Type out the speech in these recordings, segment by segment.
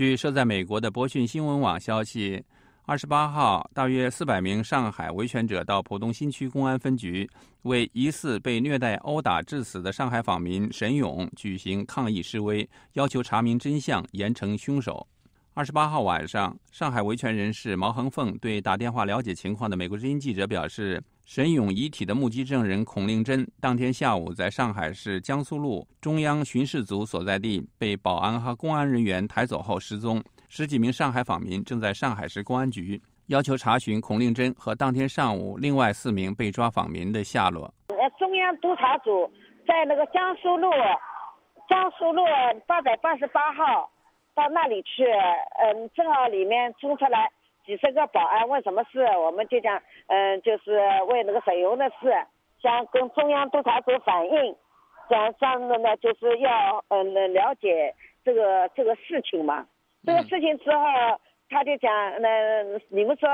据设在美国的博讯新闻网消息，二十八号，大约四百名上海维权者到浦东新区公安分局，为疑似被虐待殴打致死的上海访民沈勇举行抗议示威，要求查明真相，严惩凶手。二十八号晚上，上海维权人士毛恒凤对打电话了解情况的美国之音记者表示。沈勇遗体的目击证人孔令珍当天下午在上海市江苏路中央巡视组所在地被保安和公安人员抬走后失踪。十几名上海访民正在上海市公安局要求查询孔令珍和当天上午另外四名被抓访民的下落。呃，中央督察组在那个江苏路江苏路八百八十八号到那里去，嗯，正好里面冲出来。几十个保安问什么事，我们就讲，嗯，就是为那个沈游的事，想跟中央督察组反映，想上的呢，就是要嗯了解这个这个事情嘛。这个事情之后，他就讲，那你们说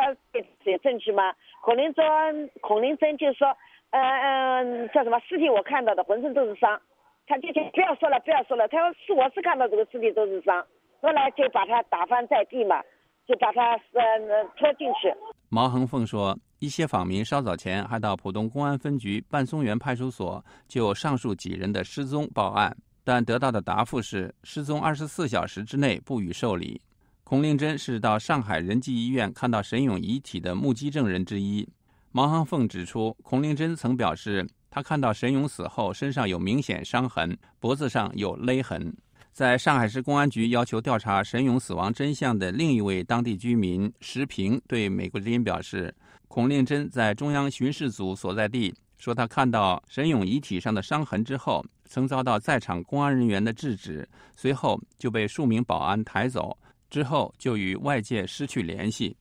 有证据吗？孔令珍，孔令珍就说，嗯嗯，叫什么尸体我看到的，浑身都是伤。他就讲不要说了，不要说了。他说是我是看到这个尸体都是伤，后来就把他打翻在地嘛。就把他呃拖进去。毛恒凤说，一些访民稍早前还到浦东公安分局半松园派出所就上述几人的失踪报案，但得到的答复是失踪二十四小时之内不予受理。孔令珍是到上海仁济医院看到沈勇遗体的目击证人之一。毛恒凤指出，孔令珍曾表示，他看到沈勇死后身上有明显伤痕，脖子上有勒痕。在上海市公安局要求调查沈勇死亡真相的另一位当地居民石平对美国之音表示，孔令珍在中央巡视组所在地说，他看到沈勇遗体上的伤痕之后，曾遭到在场公安人员的制止，随后就被数名保安抬走，之后就与外界失去联系。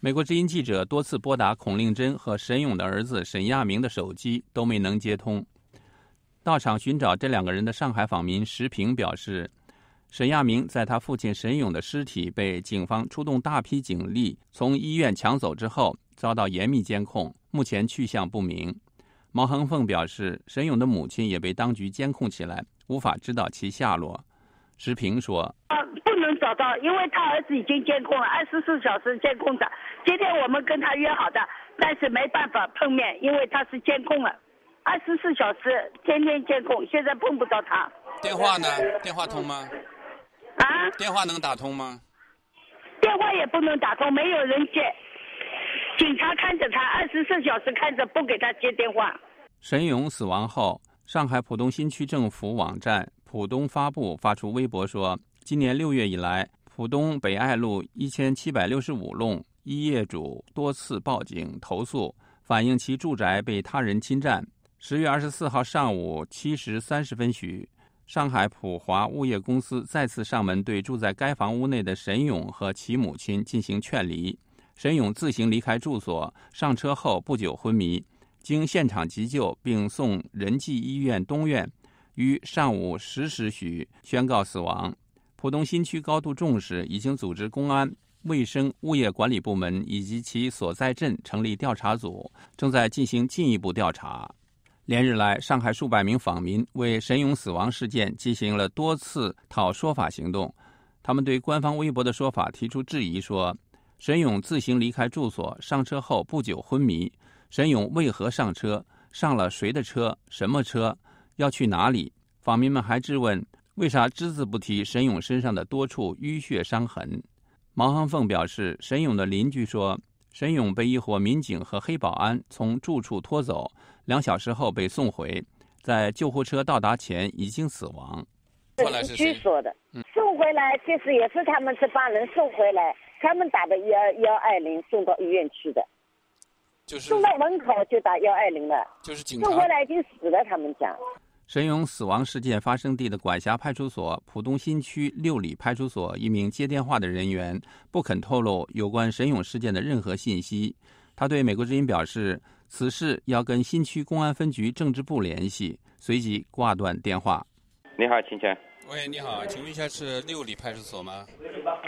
美国之音记者多次拨打孔令珍和沈勇的儿子沈亚明的手机，都没能接通。到场寻找这两个人的上海访民石平表示，沈亚明在他父亲沈勇的尸体被警方出动大批警力从医院抢走之后，遭到严密监控，目前去向不明。毛恒凤表示，沈勇的母亲也被当局监控起来，无法知道其下落。石平说：“啊，不能找到，因为他儿子已经监控了，二十四小时监控的。今天我们跟他约好的，但是没办法碰面，因为他是监控了。”二十四小时天天监控，现在碰不到他。电话呢？电话通吗？啊？电话能打通吗？电话也不能打通，没有人接。警察看着他，二十四小时看着，不给他接电话。沈勇死亡后，上海浦东新区政府网站“浦东发布”发出微博说：今年六月以来，浦东北爱路一千七百六十五弄一业主多次报警投诉，反映其住宅被他人侵占。十月二十四号上午七时三十分许，上海普华物业公司再次上门对住在该房屋内的沈勇和其母亲进行劝离。沈勇自行离开住所，上车后不久昏迷，经现场急救并送仁济医院东院，于上午十时许宣告死亡。浦东新区高度重视，已经组织公安、卫生、物业管理部门以及其所在镇成立调查组，正在进行进一步调查。连日来，上海数百名访民为沈勇死亡事件进行了多次讨说法行动。他们对官方微博的说法提出质疑，说沈勇自行离开住所，上车后不久昏迷。沈勇为何上车？上了谁的车？什么车？要去哪里？访民们还质问：为啥只字不提沈勇身上的多处淤血伤痕？毛航凤表示，沈勇的邻居说。沈勇被一伙民警和黑保安从住处拖走，两小时后被送回，在救护车到达前已经死亡。邻居说的，送回来其实也是他们这帮人送回来，他们打的幺幺二零送到医院去的，就是送到门口就打幺二零了，就是警察送回来已经死了，他们讲。沈勇死亡事件发生地的管辖派出所浦东新区六里派出所一名接电话的人员不肯透露有关沈勇事件的任何信息。他对美国之音表示，此事要跟新区公安分局政治部联系，随即挂断电话。你好，秦泉。喂，你好，请问一下是六里派出所吗？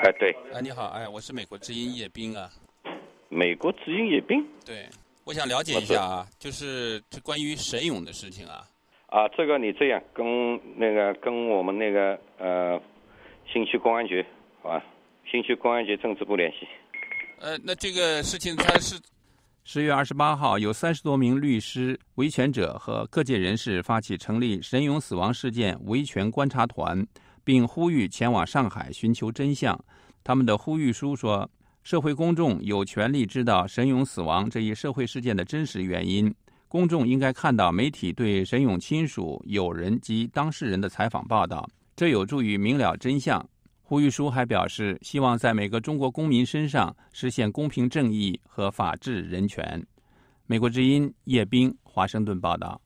哎，对。哎，你好，哎，我是美国之音叶斌啊。美国之音叶斌。对，我想了解一下啊，就是这关于沈勇的事情啊。啊，这个你这样跟那个跟我们那个呃新区公安局好吧，新区公安局政治部联系。呃，那这个事情他是十月二十八号，有三十多名律师、维权者和各界人士发起成立沈勇死亡事件维权观察团，并呼吁前往上海寻求真相。他们的呼吁书说，社会公众有权利知道沈勇死亡这一社会事件的真实原因。公众应该看到媒体对沈勇亲属、友人及当事人的采访报道，这有助于明了真相。呼吁书还表示，希望在每个中国公民身上实现公平正义和法治人权。美国之音叶冰华盛顿报道。